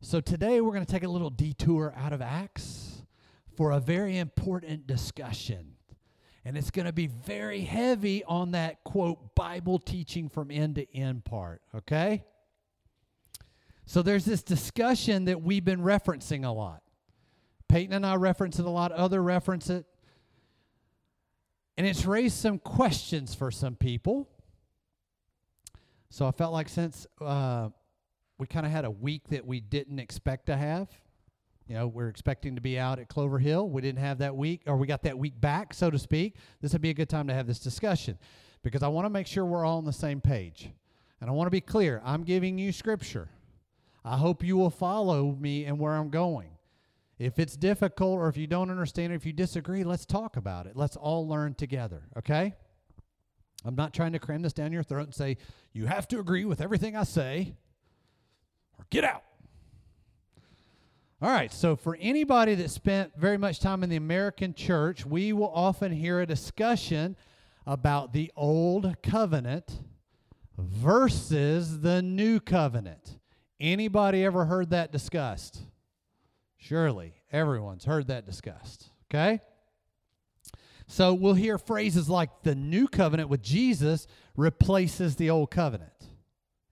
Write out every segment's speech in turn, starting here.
So today we're going to take a little detour out of Acts for a very important discussion. And it's going to be very heavy on that quote, Bible teaching from end to end part, okay? So there's this discussion that we've been referencing a lot. Peyton and I reference it a lot, other reference it. And it's raised some questions for some people. So I felt like since uh, we kind of had a week that we didn't expect to have, you know, we're expecting to be out at Clover Hill. We didn't have that week, or we got that week back, so to speak. This would be a good time to have this discussion because I want to make sure we're all on the same page. And I want to be clear I'm giving you scripture. I hope you will follow me and where I'm going. If it's difficult or if you don't understand or if you disagree, let's talk about it. Let's all learn together, okay? I'm not trying to cram this down your throat and say, you have to agree with everything I say or get out. All right, so for anybody that spent very much time in the American church, we will often hear a discussion about the old covenant versus the new covenant. Anybody ever heard that discussed? Surely everyone's heard that discussed. Okay? So we'll hear phrases like the new covenant with Jesus replaces the old covenant.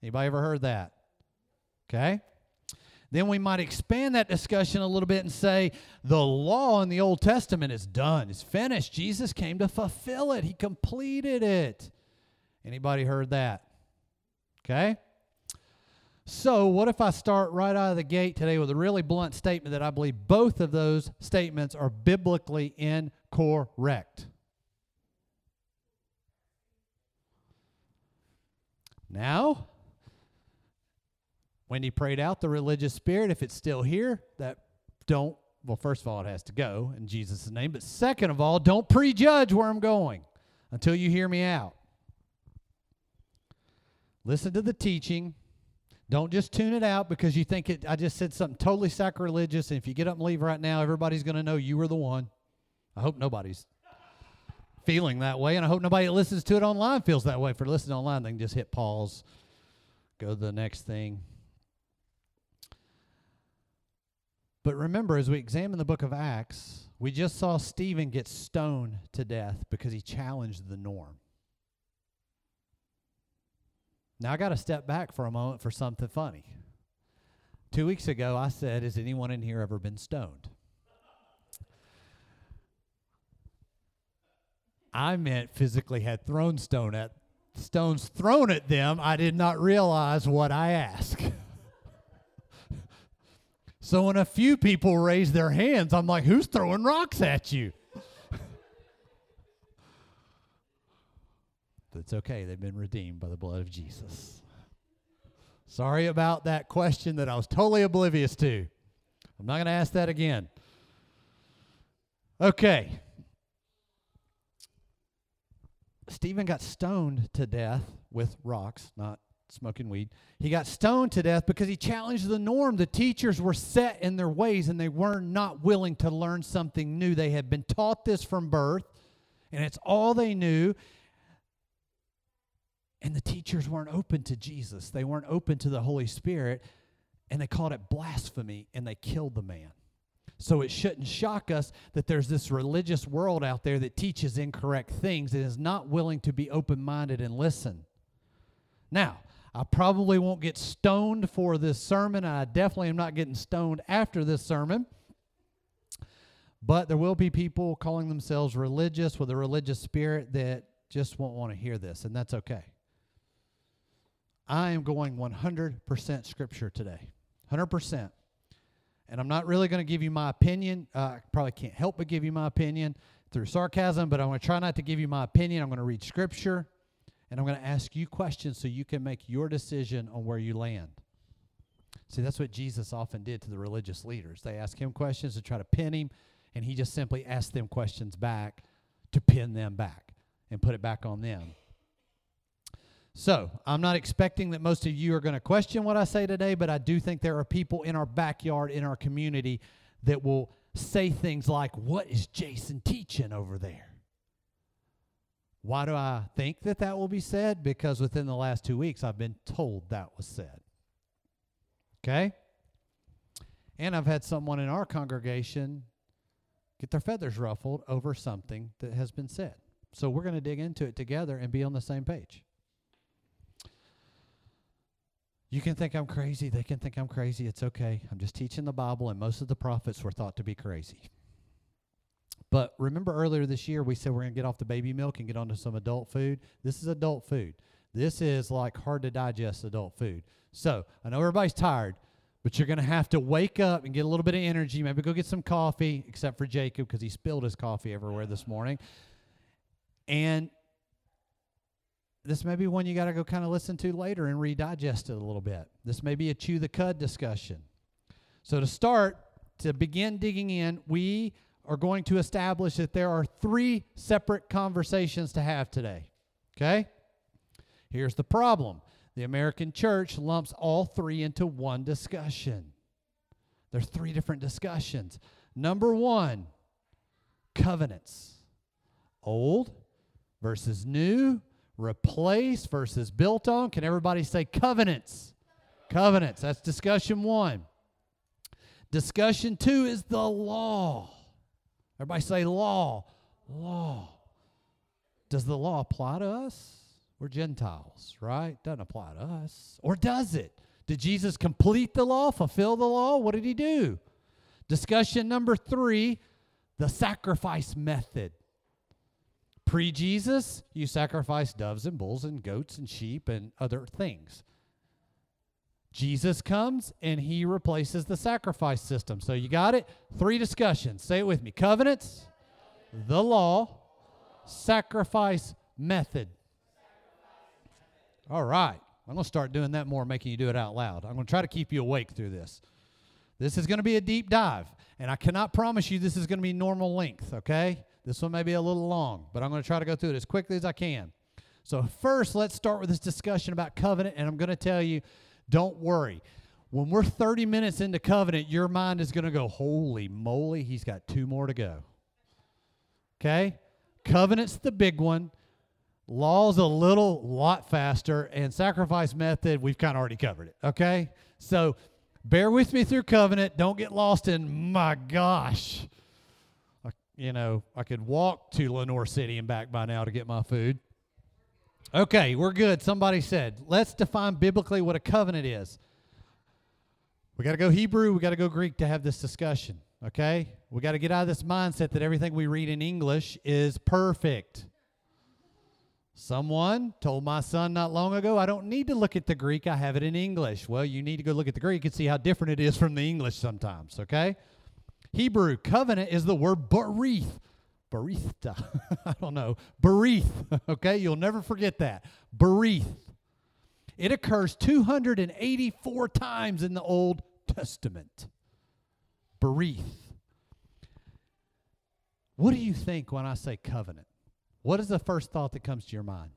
Anybody ever heard that? Okay? Then we might expand that discussion a little bit and say the law in the Old Testament is done. It's finished. Jesus came to fulfill it. He completed it. Anybody heard that? Okay? So, what if I start right out of the gate today with a really blunt statement that I believe both of those statements are biblically incorrect? Now, when he prayed out the religious spirit, if it's still here, that don't, well, first of all, it has to go in Jesus' name. But second of all, don't prejudge where I'm going until you hear me out. Listen to the teaching don't just tune it out because you think it, I just said something totally sacrilegious. And if you get up and leave right now, everybody's going to know you were the one. I hope nobody's feeling that way. And I hope nobody that listens to it online feels that way. For listening online, they can just hit pause, go to the next thing. But remember, as we examine the book of Acts, we just saw Stephen get stoned to death because he challenged the norm. Now I got to step back for a moment for something funny. Two weeks ago, I said, Has anyone in here ever been stoned? I meant physically had thrown stone at stones thrown at them. I did not realize what I asked. so when a few people raise their hands, I'm like, who's throwing rocks at you? It's okay. They've been redeemed by the blood of Jesus. Sorry about that question that I was totally oblivious to. I'm not going to ask that again. Okay. Stephen got stoned to death with rocks, not smoking weed. He got stoned to death because he challenged the norm. The teachers were set in their ways and they were not willing to learn something new. They had been taught this from birth, and it's all they knew. And the teachers weren't open to Jesus, they weren't open to the Holy Spirit, and they called it blasphemy and they killed the man. So it shouldn't shock us that there's this religious world out there that teaches incorrect things and is not willing to be open minded and listen. Now, I probably won't get stoned for this sermon. I definitely am not getting stoned after this sermon. But there will be people calling themselves religious with a religious spirit that just won't want to hear this, and that's okay. I am going 100% scripture today. 100%. And I'm not really going to give you my opinion. Uh, I probably can't help but give you my opinion through sarcasm, but I'm going to try not to give you my opinion. I'm going to read scripture and I'm going to ask you questions so you can make your decision on where you land. See, that's what Jesus often did to the religious leaders. They asked him questions to try to pin him, and he just simply asked them questions back to pin them back and put it back on them. So, I'm not expecting that most of you are going to question what I say today, but I do think there are people in our backyard, in our community, that will say things like, What is Jason teaching over there? Why do I think that that will be said? Because within the last two weeks, I've been told that was said. Okay? And I've had someone in our congregation get their feathers ruffled over something that has been said. So we're going to dig into it together and be on the same page. You can think I'm crazy. They can think I'm crazy. It's okay. I'm just teaching the Bible, and most of the prophets were thought to be crazy. But remember earlier this year, we said we're going to get off the baby milk and get onto some adult food. This is adult food. This is like hard to digest adult food. So I know everybody's tired, but you're going to have to wake up and get a little bit of energy. Maybe go get some coffee, except for Jacob because he spilled his coffee everywhere this morning. And this may be one you got to go kind of listen to later and redigest it a little bit. This may be a chew the cud discussion. So, to start, to begin digging in, we are going to establish that there are three separate conversations to have today. Okay? Here's the problem the American church lumps all three into one discussion. There's three different discussions. Number one, covenants old versus new replace versus built on. Can everybody say covenants? Covenants. That's discussion one. Discussion two is the law. Everybody say law. Law. Does the law apply to us? We're Gentiles, right? Doesn't apply to us. Or does it? Did Jesus complete the law, fulfill the law? What did he do? Discussion number three the sacrifice method. Pre Jesus, you sacrifice doves and bulls and goats and sheep and other things. Jesus comes and he replaces the sacrifice system. So you got it? Three discussions. Say it with me covenants, the law, sacrifice method. All right. I'm going to start doing that more, making you do it out loud. I'm going to try to keep you awake through this. This is going to be a deep dive, and I cannot promise you this is going to be normal length, okay? This one may be a little long, but I'm going to try to go through it as quickly as I can. So, first, let's start with this discussion about covenant, and I'm going to tell you don't worry. When we're 30 minutes into covenant, your mind is going to go, Holy moly, he's got two more to go. Okay? Covenant's the big one. Law's a little lot faster, and sacrifice method, we've kind of already covered it. Okay? So, bear with me through covenant. Don't get lost in, my gosh you know, I could walk to Lenoir City and back by now to get my food. Okay, we're good. Somebody said, let's define biblically what a covenant is. We got to go Hebrew, we got to go Greek to have this discussion, okay? We got to get out of this mindset that everything we read in English is perfect. Someone told my son not long ago, I don't need to look at the Greek, I have it in English. Well, you need to go look at the Greek and see how different it is from the English sometimes, okay? Hebrew covenant is the word berith. Berithta. I don't know. Berith. Okay, you'll never forget that. Berith. It occurs 284 times in the Old Testament. Berith. What do you think when I say covenant? What is the first thought that comes to your mind?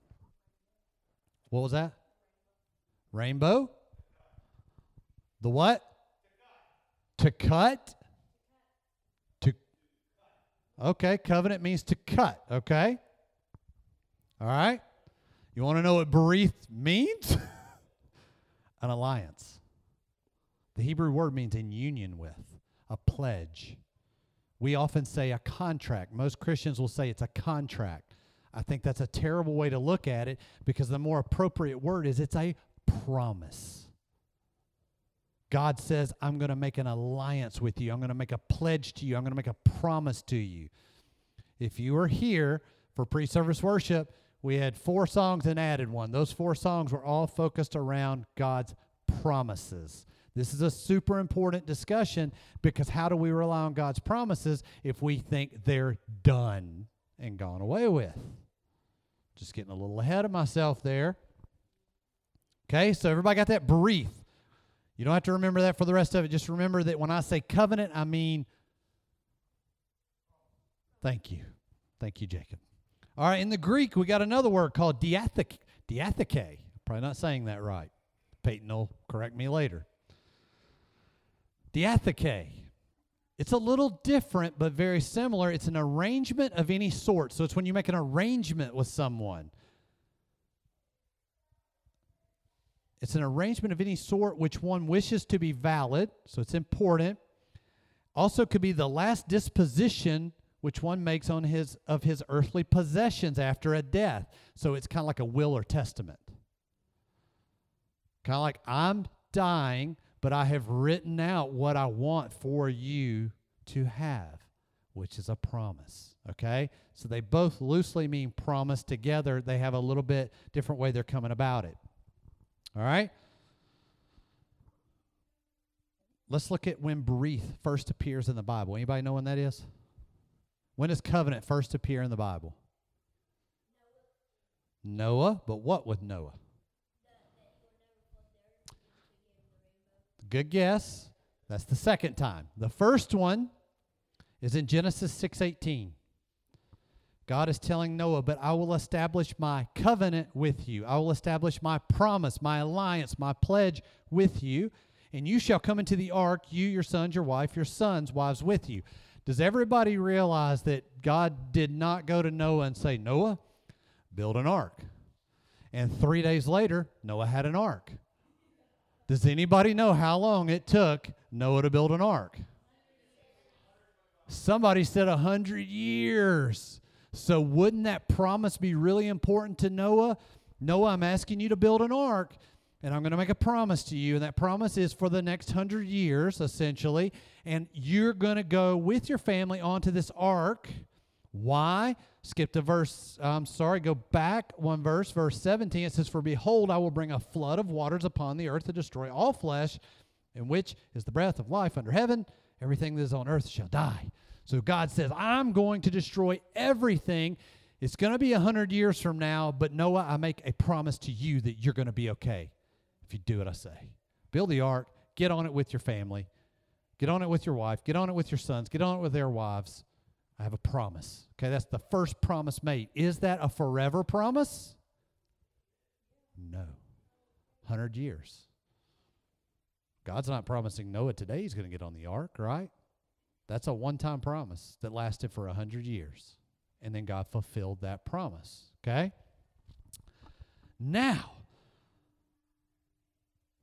What was that? Rainbow? The what? To cut? Okay, covenant means to cut, okay? All right? You want to know what berith means? An alliance. The Hebrew word means in union with, a pledge. We often say a contract. Most Christians will say it's a contract. I think that's a terrible way to look at it because the more appropriate word is it's a promise. God says, I'm going to make an alliance with you. I'm going to make a pledge to you. I'm going to make a promise to you. If you are here for pre service worship, we had four songs and added one. Those four songs were all focused around God's promises. This is a super important discussion because how do we rely on God's promises if we think they're done and gone away with? Just getting a little ahead of myself there. Okay, so everybody got that? Breathe. You don't have to remember that for the rest of it. Just remember that when I say covenant, I mean thank you. Thank you, Jacob. All right, in the Greek, we got another word called diatheke. Diatheke. Probably not saying that right. Peyton will correct me later. Diatheke. It's a little different, but very similar. It's an arrangement of any sort. So it's when you make an arrangement with someone. It's an arrangement of any sort which one wishes to be valid, so it's important, Also could be the last disposition which one makes on his of his earthly possessions after a death. So it's kind of like a will or testament. Kind of like I'm dying, but I have written out what I want for you to have, which is a promise. Okay? So they both loosely mean promise together. They have a little bit different way they're coming about it. All right? Let's look at when Berith first appears in the Bible. Anybody know when that is? When does covenant first appear in the Bible? Noah, Noah but what with Noah? Good guess. That's the second time. The first one is in Genesis 6:18. God is telling Noah, "But I will establish my covenant with you. I will establish my promise, my alliance, my pledge with you, and you shall come into the ark, you, your sons, your wife, your sons' wives with you." Does everybody realize that God did not go to Noah and say, "Noah, build an ark?" And 3 days later, Noah had an ark. Does anybody know how long it took Noah to build an ark? Somebody said a hundred years. So wouldn't that promise be really important to Noah? Noah, I'm asking you to build an ark, and I'm going to make a promise to you, and that promise is for the next hundred years, essentially. And you're going to go with your family onto this ark. Why? Skip to verse, I'm sorry, go back one verse, verse 17. It says, For behold, I will bring a flood of waters upon the earth to destroy all flesh, in which is the breath of life under heaven. Everything that is on earth shall die. So God says, I'm going to destroy everything. It's going to be a hundred years from now, but Noah, I make a promise to you that you're going to be okay if you do what I say. Build the ark, get on it with your family, get on it with your wife, get on it with your sons, get on it with their wives I have a promise. Okay, that's the first promise made. Is that a forever promise? No. 100 years. God's not promising Noah today he's going to get on the ark, right? That's a one time promise that lasted for 100 years. And then God fulfilled that promise. Okay? Now,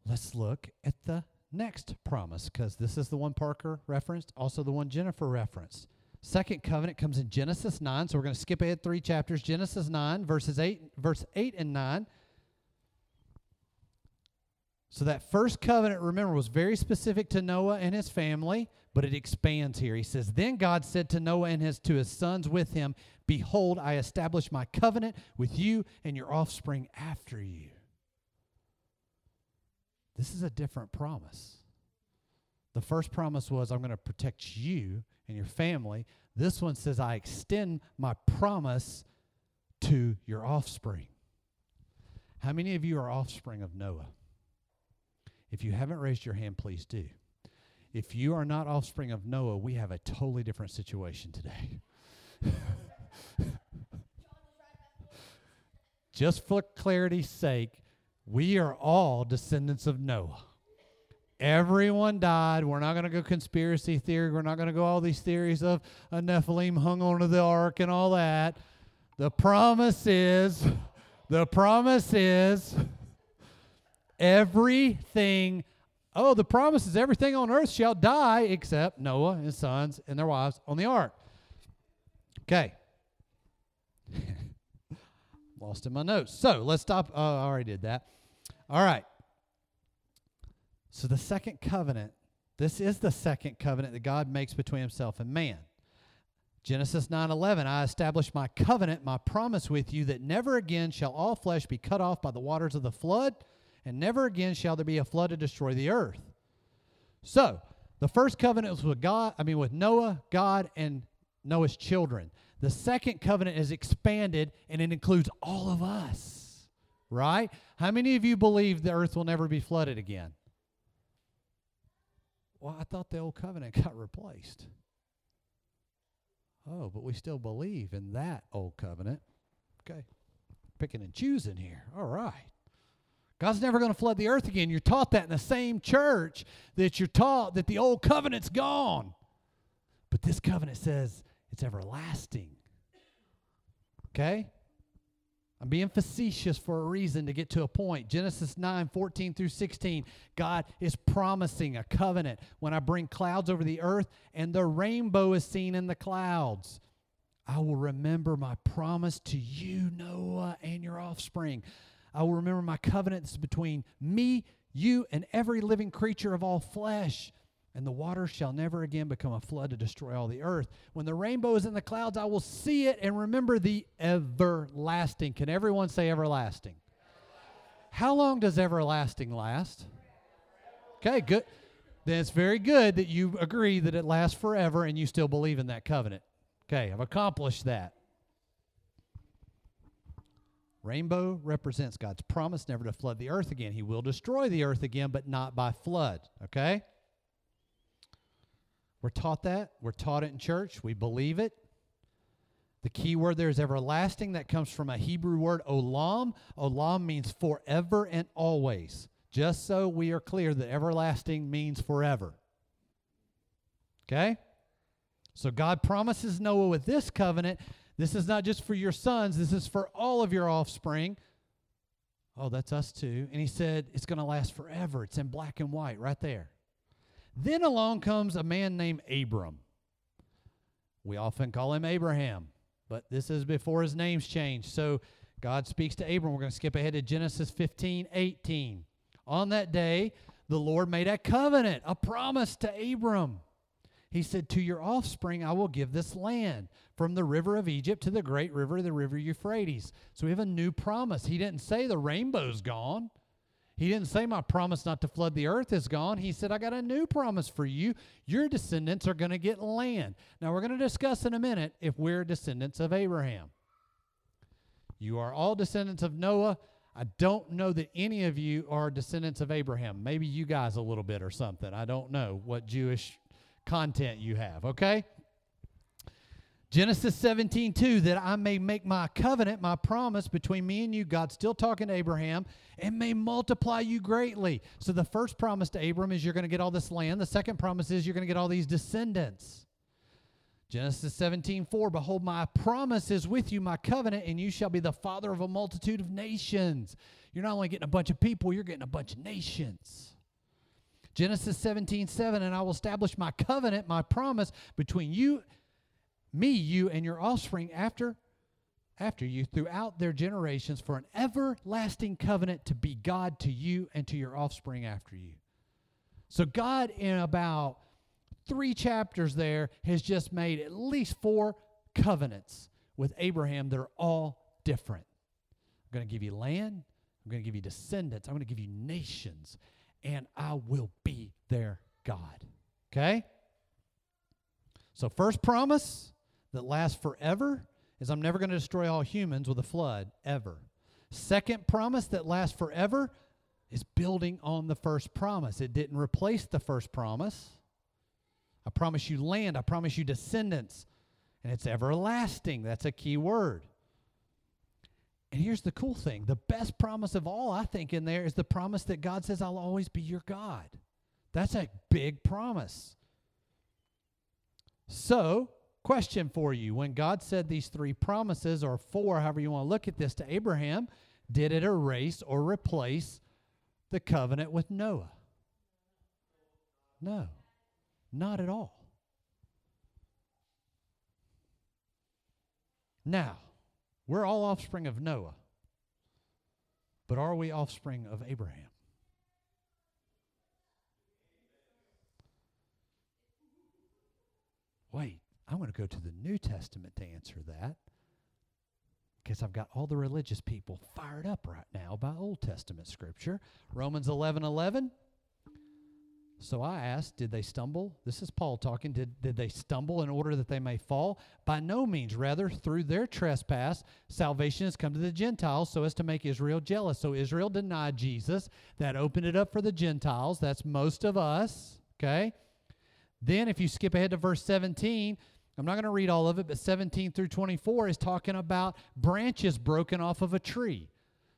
let's look at the next promise because this is the one Parker referenced, also the one Jennifer referenced. Second covenant comes in Genesis 9. So we're going to skip ahead three chapters. Genesis 9, verses 8, verse 8 and 9. So that first covenant, remember, was very specific to Noah and his family, but it expands here. He says, Then God said to Noah and his to his sons with him, Behold, I establish my covenant with you and your offspring after you. This is a different promise. The first promise was, I'm going to protect you and your family. This one says, I extend my promise to your offspring. How many of you are offspring of Noah? If you haven't raised your hand, please do. If you are not offspring of Noah, we have a totally different situation today. Just for clarity's sake, we are all descendants of Noah. Everyone died. We're not going to go conspiracy theory. We're not going to go all these theories of a Nephilim hung onto the ark and all that. The promise is, the promise is everything. Oh, the promise is everything on earth shall die except Noah and his sons and their wives on the ark. Okay. Lost in my notes. So let's stop. Oh, I already did that. All right. So the second covenant, this is the second covenant that God makes between himself and man. Genesis 9:11 I establish my covenant my promise with you that never again shall all flesh be cut off by the waters of the flood and never again shall there be a flood to destroy the earth. So, the first covenant was with God, I mean with Noah, God and Noah's children. The second covenant is expanded and it includes all of us. Right? How many of you believe the earth will never be flooded again? Well, I thought the old covenant got replaced. Oh, but we still believe in that old covenant. Okay. Picking and choosing here. All right. God's never going to flood the earth again. You're taught that in the same church that you're taught that the old covenant's gone. But this covenant says it's everlasting. Okay? I'm being facetious for a reason to get to a point. Genesis 9, 14 through 16, God is promising a covenant when I bring clouds over the earth and the rainbow is seen in the clouds. I will remember my promise to you, Noah, and your offspring. I will remember my covenant between me, you, and every living creature of all flesh and the water shall never again become a flood to destroy all the earth. When the rainbow is in the clouds, I will see it and remember the everlasting. Can everyone say everlasting? How long does everlasting last? Okay, good. Then it's very good that you agree that it lasts forever and you still believe in that covenant. Okay, I've accomplished that. Rainbow represents God's promise never to flood the earth again. He will destroy the earth again, but not by flood. Okay? We're taught that. We're taught it in church. We believe it. The key word there is everlasting. That comes from a Hebrew word, olam. Olam means forever and always. Just so we are clear that everlasting means forever. Okay? So God promises Noah with this covenant. This is not just for your sons, this is for all of your offspring. Oh, that's us too. And he said it's going to last forever. It's in black and white right there. Then along comes a man named Abram. We often call him Abraham, but this is before his name's changed. So God speaks to Abram. We're going to skip ahead to Genesis 15 18. On that day, the Lord made a covenant, a promise to Abram. He said, To your offspring I will give this land, from the river of Egypt to the great river, the river Euphrates. So we have a new promise. He didn't say the rainbow's gone. He didn't say, My promise not to flood the earth is gone. He said, I got a new promise for you. Your descendants are going to get land. Now, we're going to discuss in a minute if we're descendants of Abraham. You are all descendants of Noah. I don't know that any of you are descendants of Abraham. Maybe you guys a little bit or something. I don't know what Jewish content you have, okay? Genesis 17, 2, that I may make my covenant, my promise between me and you, God still talking to Abraham, and may multiply you greatly. So the first promise to Abram is you're going to get all this land. The second promise is you're going to get all these descendants. Genesis 17, 4, behold, my promise is with you, my covenant, and you shall be the father of a multitude of nations. You're not only getting a bunch of people, you're getting a bunch of nations. Genesis 17, 7, and I will establish my covenant, my promise between you me, you, and your offspring after after you throughout their generations for an everlasting covenant to be God to you and to your offspring after you. So God in about 3 chapters there has just made at least 4 covenants with Abraham that are all different. I'm going to give you land, I'm going to give you descendants, I'm going to give you nations, and I will be their God. Okay? So first promise that lasts forever is I'm never going to destroy all humans with a flood, ever. Second promise that lasts forever is building on the first promise. It didn't replace the first promise. I promise you land, I promise you descendants, and it's everlasting. That's a key word. And here's the cool thing the best promise of all, I think, in there is the promise that God says, I'll always be your God. That's a big promise. So, Question for you When God said these three promises, or four, however you want to look at this, to Abraham, did it erase or replace the covenant with Noah? No, not at all. Now, we're all offspring of Noah, but are we offspring of Abraham? Wait, I'm going to go to the New Testament to answer that because I've got all the religious people fired up right now by Old Testament scripture. Romans 11 11. So I asked, did they stumble? This is Paul talking. Did, did they stumble in order that they may fall? By no means. Rather, through their trespass, salvation has come to the Gentiles so as to make Israel jealous. So Israel denied Jesus. That opened it up for the Gentiles. That's most of us. Okay? Then, if you skip ahead to verse 17, I'm not going to read all of it, but 17 through 24 is talking about branches broken off of a tree.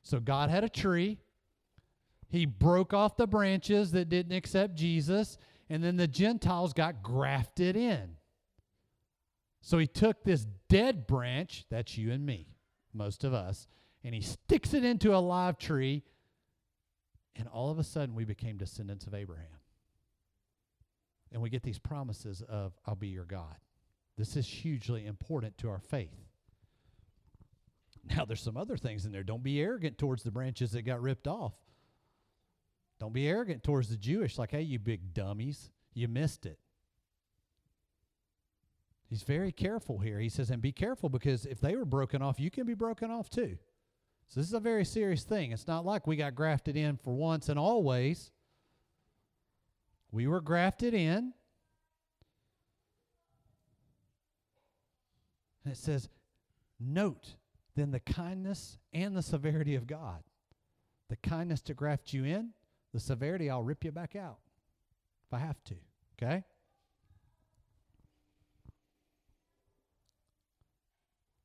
So God had a tree. He broke off the branches that didn't accept Jesus, and then the Gentiles got grafted in. So he took this dead branch, that's you and me, most of us, and he sticks it into a live tree, and all of a sudden we became descendants of Abraham. And we get these promises of, I'll be your God. This is hugely important to our faith. Now, there's some other things in there. Don't be arrogant towards the branches that got ripped off. Don't be arrogant towards the Jewish, like, hey, you big dummies, you missed it. He's very careful here. He says, and be careful because if they were broken off, you can be broken off too. So this is a very serious thing. It's not like we got grafted in for once and always. We were grafted in. And it says, note then the kindness and the severity of God. The kindness to graft you in, the severity, I'll rip you back out if I have to. Okay?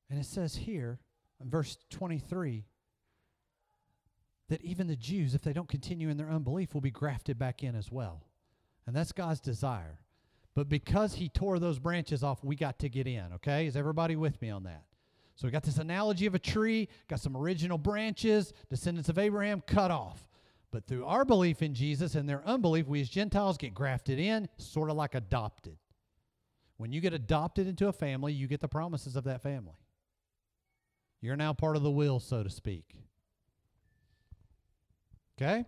And it says here in verse 23 that even the Jews, if they don't continue in their unbelief, will be grafted back in as well. And that's God's desire. But because he tore those branches off, we got to get in, okay? Is everybody with me on that? So we got this analogy of a tree, got some original branches, descendants of Abraham cut off. But through our belief in Jesus and their unbelief, we as Gentiles get grafted in, sort of like adopted. When you get adopted into a family, you get the promises of that family. You're now part of the will, so to speak. Okay?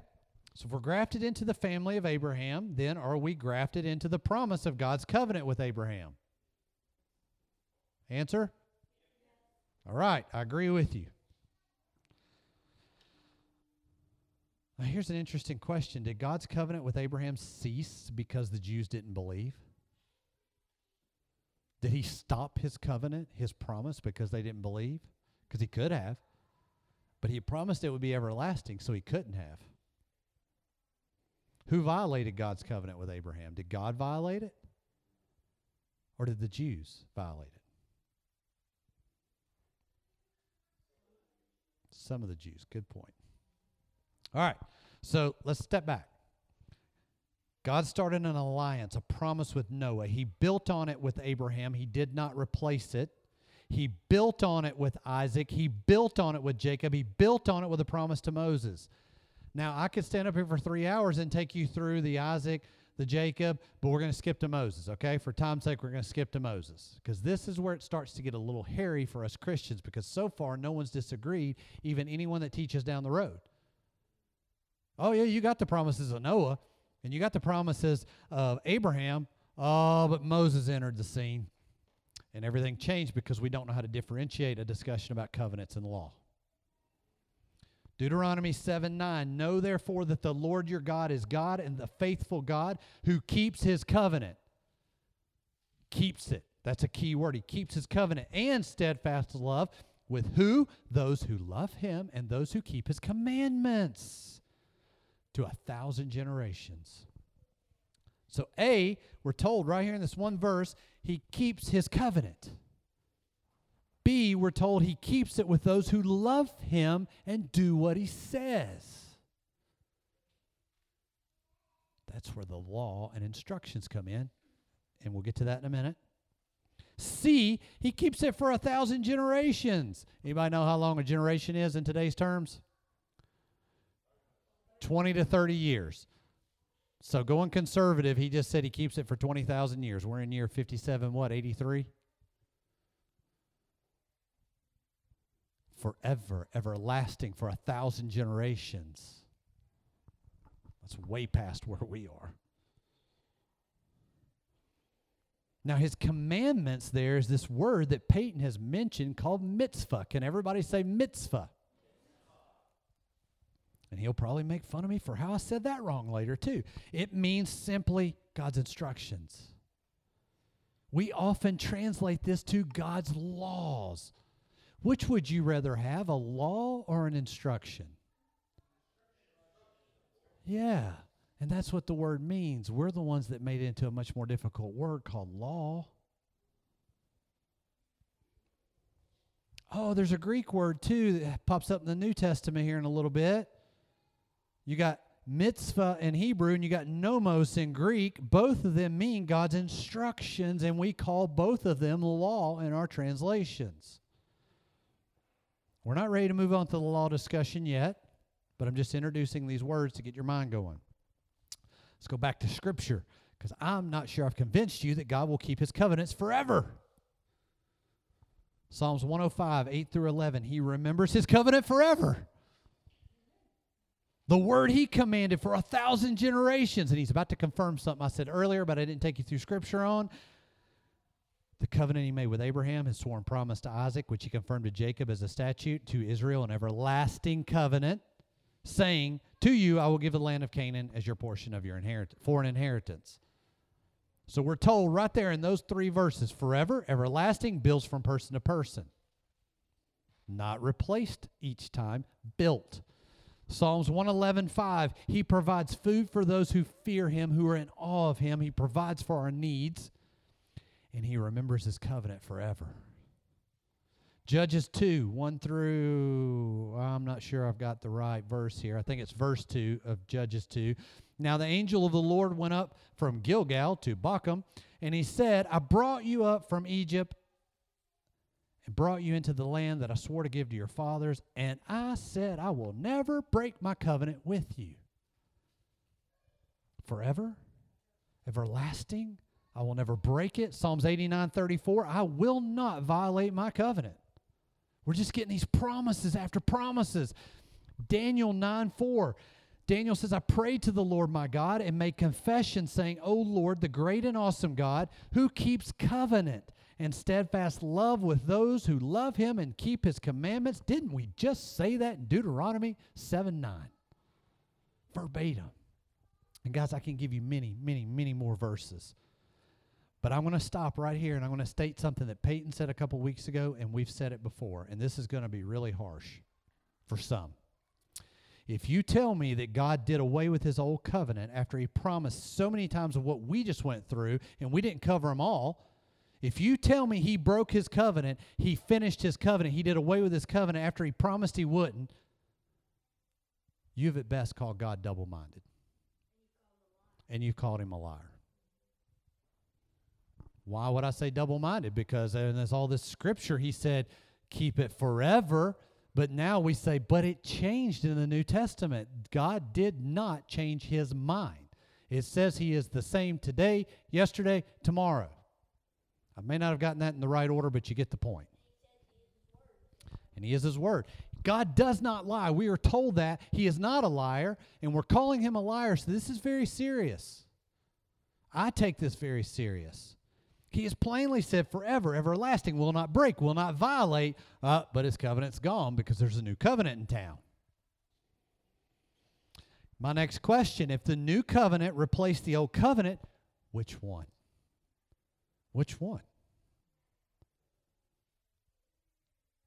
So if we're grafted into the family of Abraham, then are we grafted into the promise of God's covenant with Abraham? Answer? All right, I agree with you. Now, here's an interesting question Did God's covenant with Abraham cease because the Jews didn't believe? Did he stop his covenant, his promise, because they didn't believe? Because he could have. But he promised it would be everlasting, so he couldn't have. Who violated God's covenant with Abraham? Did God violate it? Or did the Jews violate it? Some of the Jews. Good point. All right. So let's step back. God started an alliance, a promise with Noah. He built on it with Abraham. He did not replace it. He built on it with Isaac. He built on it with Jacob. He built on it with a promise to Moses. Now, I could stand up here for three hours and take you through the Isaac, the Jacob, but we're going to skip to Moses, okay? For time's sake, we're going to skip to Moses because this is where it starts to get a little hairy for us Christians because so far no one's disagreed, even anyone that teaches down the road. Oh, yeah, you got the promises of Noah and you got the promises of Abraham. Oh, but Moses entered the scene and everything changed because we don't know how to differentiate a discussion about covenants and law. Deuteronomy 7 9. Know therefore that the Lord your God is God and the faithful God who keeps his covenant. Keeps it. That's a key word. He keeps his covenant and steadfast love with who? Those who love him and those who keep his commandments to a thousand generations. So, A, we're told right here in this one verse, he keeps his covenant. B, we're told he keeps it with those who love him and do what he says. That's where the law and instructions come in, and we'll get to that in a minute. C, he keeps it for a thousand generations. Anybody know how long a generation is in today's terms? 20 to 30 years. So going conservative, he just said he keeps it for 20,000 years. We're in year 57, what, 83? forever, everlasting, for a thousand generations. That's way past where we are. Now, his commandments there is this word that Peyton has mentioned called mitzvah. Can everybody say mitzvah? And he'll probably make fun of me for how I said that wrong later, too. It means simply God's instructions. We often translate this to God's laws. Which would you rather have, a law or an instruction? Yeah, and that's what the word means. We're the ones that made it into a much more difficult word called law. Oh, there's a Greek word too that pops up in the New Testament here in a little bit. You got mitzvah in Hebrew and you got nomos in Greek. Both of them mean God's instructions, and we call both of them law in our translations. We're not ready to move on to the law discussion yet, but I'm just introducing these words to get your mind going. Let's go back to Scripture because I'm not sure I've convinced you that God will keep his covenants forever. Psalms 105, 8 through 11. He remembers his covenant forever. The word he commanded for a thousand generations. And he's about to confirm something I said earlier, but I didn't take you through scripture on. The covenant he made with Abraham, his sworn promise to Isaac, which he confirmed to Jacob as a statute, to Israel, an everlasting covenant, saying, To you I will give the land of Canaan as your portion of your inheritance, for an inheritance. So we're told right there in those three verses forever, everlasting, builds from person to person. Not replaced each time, built. Psalms 111:5 He provides food for those who fear him, who are in awe of him. He provides for our needs, and he remembers his covenant forever. Judges 2, 1 through, I'm not sure I've got the right verse here. I think it's verse 2 of Judges 2. Now the angel of the Lord went up from Gilgal to Bochim, and he said, I brought you up from Egypt and brought you into the land that I swore to give to your fathers, and I said, I will never break my covenant with you. Forever, everlasting, I will never break it. Psalms 89 34, I will not violate my covenant. We're just getting these promises after promises. Daniel 9 4, Daniel says, I prayed to the Lord my God and made confession, saying, O Lord, the great and awesome God, who keeps covenant and steadfast love with those who love him and keep his commandments. Didn't we just say that in Deuteronomy 7 9? Verbatim. And guys, I can give you many, many, many more verses. But I'm going to stop right here and I'm going to state something that Peyton said a couple weeks ago, and we've said it before. And this is going to be really harsh for some. If you tell me that God did away with his old covenant after he promised so many times of what we just went through and we didn't cover them all, if you tell me he broke his covenant, he finished his covenant, he did away with his covenant after he promised he wouldn't, you've at best called God double minded. And you've called him a liar. Why would I say double minded? Because there's all this scripture, he said, keep it forever. But now we say, but it changed in the New Testament. God did not change his mind. It says he is the same today, yesterday, tomorrow. I may not have gotten that in the right order, but you get the point. And he is his word. God does not lie. We are told that he is not a liar, and we're calling him a liar. So this is very serious. I take this very serious. He has plainly said, forever, everlasting, will not break, will not violate, uh, but his covenant's gone because there's a new covenant in town. My next question if the new covenant replaced the old covenant, which one? Which one?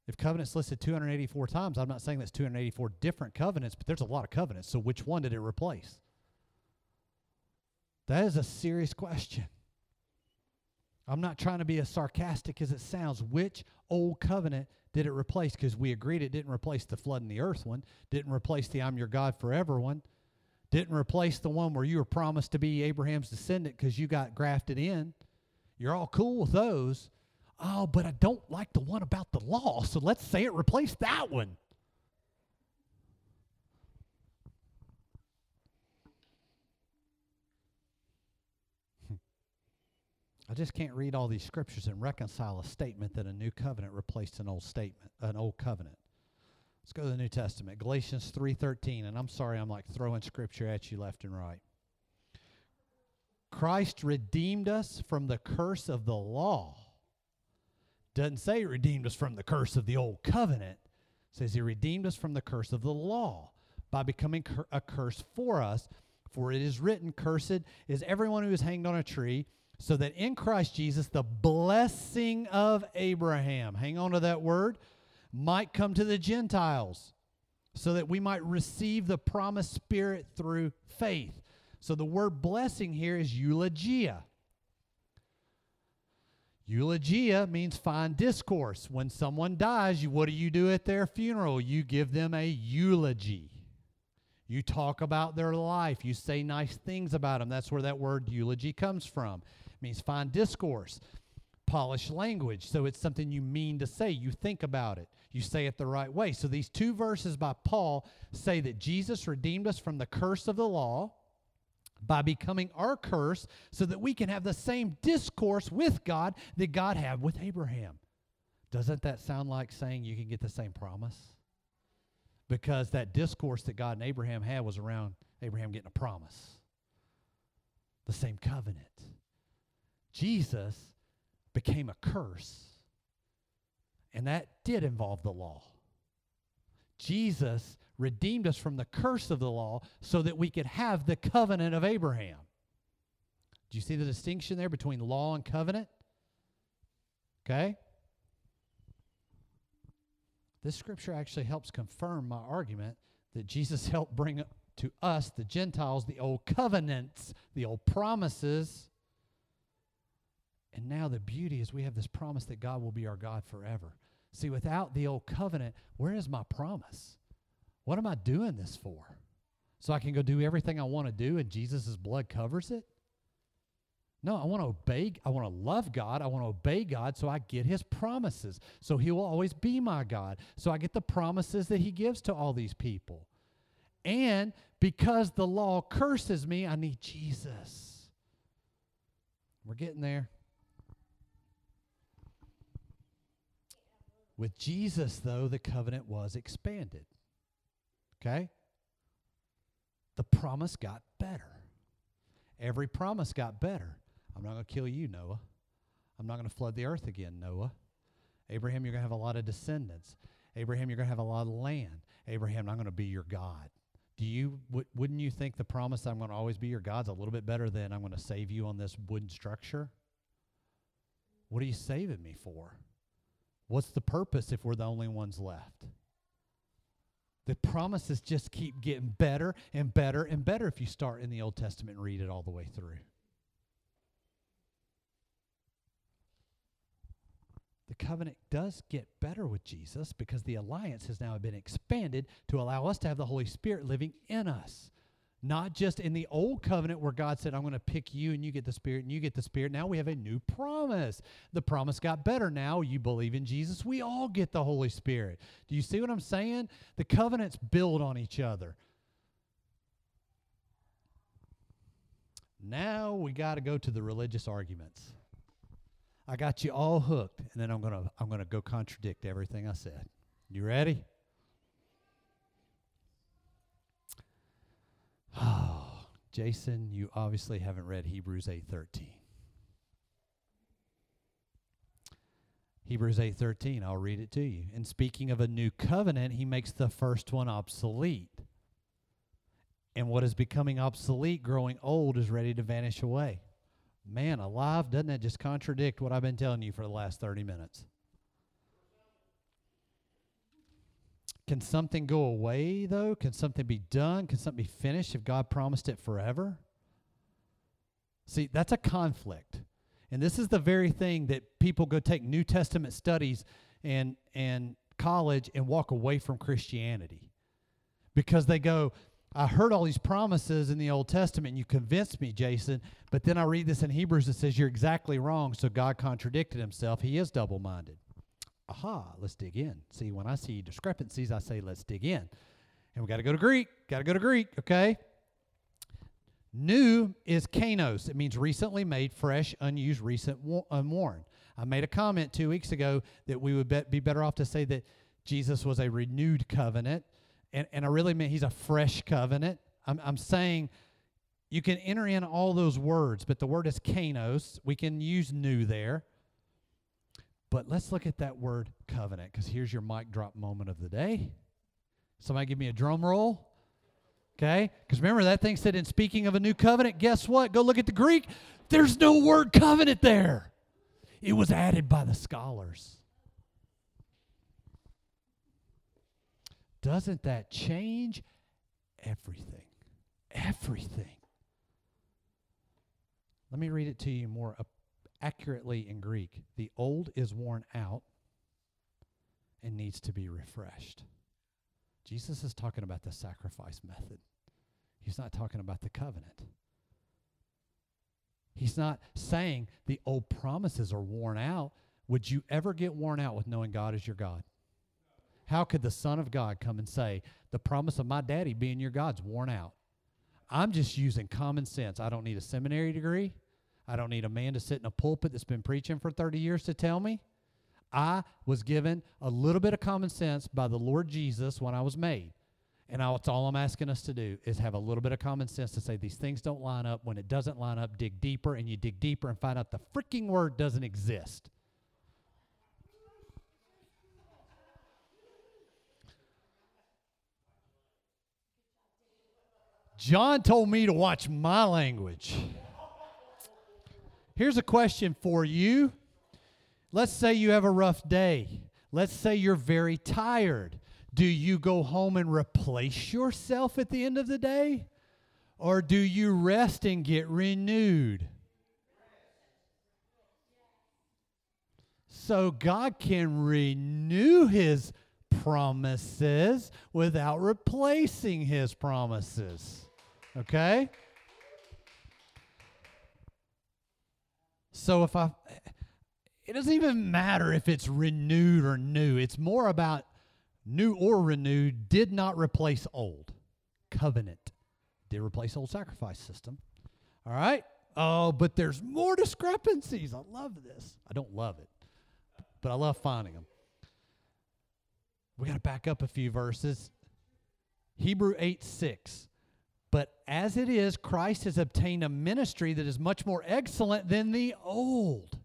If covenants listed 284 times, I'm not saying that's 284 different covenants, but there's a lot of covenants. So which one did it replace? That is a serious question. I'm not trying to be as sarcastic as it sounds. Which old covenant did it replace? Because we agreed it didn't replace the flood in the earth one, didn't replace the I'm your God forever one, didn't replace the one where you were promised to be Abraham's descendant because you got grafted in. You're all cool with those. Oh, but I don't like the one about the law, so let's say it replaced that one. Hmm. I just can't read all these scriptures and reconcile a statement that a new covenant replaced an old statement, an old covenant. Let's go to the New Testament, Galatians 3:13, and I'm sorry I'm like throwing scripture at you left and right. Christ redeemed us from the curse of the law. Doesn't say redeemed us from the curse of the old covenant. It says he redeemed us from the curse of the law by becoming cur- a curse for us. For it is written, Cursed is everyone who is hanged on a tree so that in Christ Jesus, the blessing of Abraham, hang on to that word, might come to the Gentiles, so that we might receive the promised Spirit through faith. So the word blessing here is eulogia. Eulogia means fine discourse. When someone dies, you, what do you do at their funeral? You give them a eulogy. You talk about their life. You say nice things about them. That's where that word eulogy comes from means fine discourse. polished language. So it's something you mean to say. You think about it. You say it the right way. So these two verses by Paul say that Jesus redeemed us from the curse of the law by becoming our curse so that we can have the same discourse with God that God had with Abraham. Doesn't that sound like saying you can get the same promise? Because that discourse that God and Abraham had was around Abraham getting a promise, the same covenant. Jesus became a curse, and that did involve the law. Jesus redeemed us from the curse of the law so that we could have the covenant of Abraham. Do you see the distinction there between law and covenant? Okay? This scripture actually helps confirm my argument that Jesus helped bring to us, the Gentiles, the old covenants, the old promises. And now the beauty is we have this promise that God will be our God forever. See, without the old covenant, where is my promise? What am I doing this for? So I can go do everything I want to do and Jesus' blood covers it? No, I want to obey. I want to love God. I want to obey God so I get his promises. So he will always be my God. So I get the promises that he gives to all these people. And because the law curses me, I need Jesus. We're getting there. With Jesus, though, the covenant was expanded. Okay? The promise got better. Every promise got better. I'm not going to kill you, Noah. I'm not going to flood the earth again, Noah. Abraham, you're going to have a lot of descendants. Abraham, you're going to have a lot of land. Abraham, I'm going to be your God. Do you w- wouldn't you think the promise I'm going to always be your God's a little bit better than I'm going to save you on this wooden structure? What are you saving me for? What's the purpose if we're the only ones left? The promises just keep getting better and better and better if you start in the Old Testament and read it all the way through. The covenant does get better with Jesus because the alliance has now been expanded to allow us to have the Holy Spirit living in us. Not just in the old covenant where God said, I'm going to pick you and you get the Spirit and you get the Spirit. Now we have a new promise. The promise got better. Now you believe in Jesus. We all get the Holy Spirit. Do you see what I'm saying? The covenants build on each other. Now we got to go to the religious arguments. I got you all hooked, and then I'm going to I'm going to go contradict everything I said. You ready? Jason, you obviously haven't read Hebrews 8:13. Hebrews 8:13, I'll read it to you. And speaking of a new covenant, he makes the first one obsolete. And what is becoming obsolete, growing old, is ready to vanish away. Man alive, doesn't that just contradict what I've been telling you for the last 30 minutes? Can something go away, though? Can something be done? Can something be finished if God promised it forever? See, that's a conflict. And this is the very thing that people go take New Testament studies and, and college and walk away from Christianity. Because they go, I heard all these promises in the Old Testament, and you convinced me, Jason, but then I read this in Hebrews that says you're exactly wrong, so God contradicted himself. He is double minded aha, let's dig in. See, when I see discrepancies, I say, let's dig in. And we got to go to Greek. Got to go to Greek, okay? New is kainos. It means recently made, fresh, unused, recent, unworn. I made a comment two weeks ago that we would be better off to say that Jesus was a renewed covenant. And, and I really meant he's a fresh covenant. I'm, I'm saying you can enter in all those words, but the word is kainos. We can use new there. But let's look at that word covenant because here's your mic drop moment of the day. Somebody give me a drum roll. Okay? Because remember, that thing said, in speaking of a new covenant, guess what? Go look at the Greek. There's no word covenant there. It was added by the scholars. Doesn't that change everything? Everything. Let me read it to you more accurately in Greek, the old is worn out and needs to be refreshed. Jesus is talking about the sacrifice method. He's not talking about the covenant. He's not saying the old promises are worn out. Would you ever get worn out with knowing God is your God? How could the Son of God come and say, the promise of my daddy being your God's worn out? I'm just using common sense. I don't need a seminary degree. I don't need a man to sit in a pulpit that's been preaching for 30 years to tell me. I was given a little bit of common sense by the Lord Jesus when I was made. And that's all I'm asking us to do is have a little bit of common sense to say these things don't line up. When it doesn't line up, dig deeper, and you dig deeper and find out the freaking word doesn't exist. John told me to watch my language. Here's a question for you. Let's say you have a rough day. Let's say you're very tired. Do you go home and replace yourself at the end of the day? Or do you rest and get renewed? So God can renew his promises without replacing his promises. Okay? So if I it doesn't even matter if it's renewed or new. It's more about new or renewed did not replace old. Covenant did replace old sacrifice system. All right? Oh, but there's more discrepancies. I love this. I don't love it, but I love finding them. We got to back up a few verses. Hebrew 8 6. But as it is, Christ has obtained a ministry that is much more excellent than the old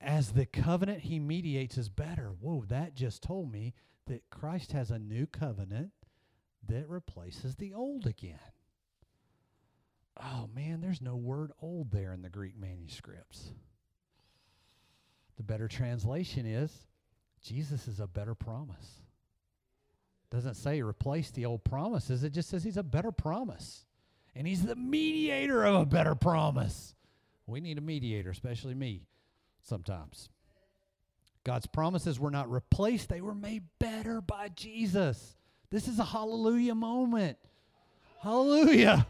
as the covenant he mediates is better. Whoa, that just told me that Christ has a new covenant that replaces the old again. Oh man, there's no word old there in the Greek manuscripts. The better translation is Jesus is a better promise. Doesn't say replace the old promises, it just says he's a better promise. And he's the mediator of a better promise. We need a mediator, especially me sometimes. God's promises were not replaced, they were made better by Jesus. This is a hallelujah moment. Hallelujah.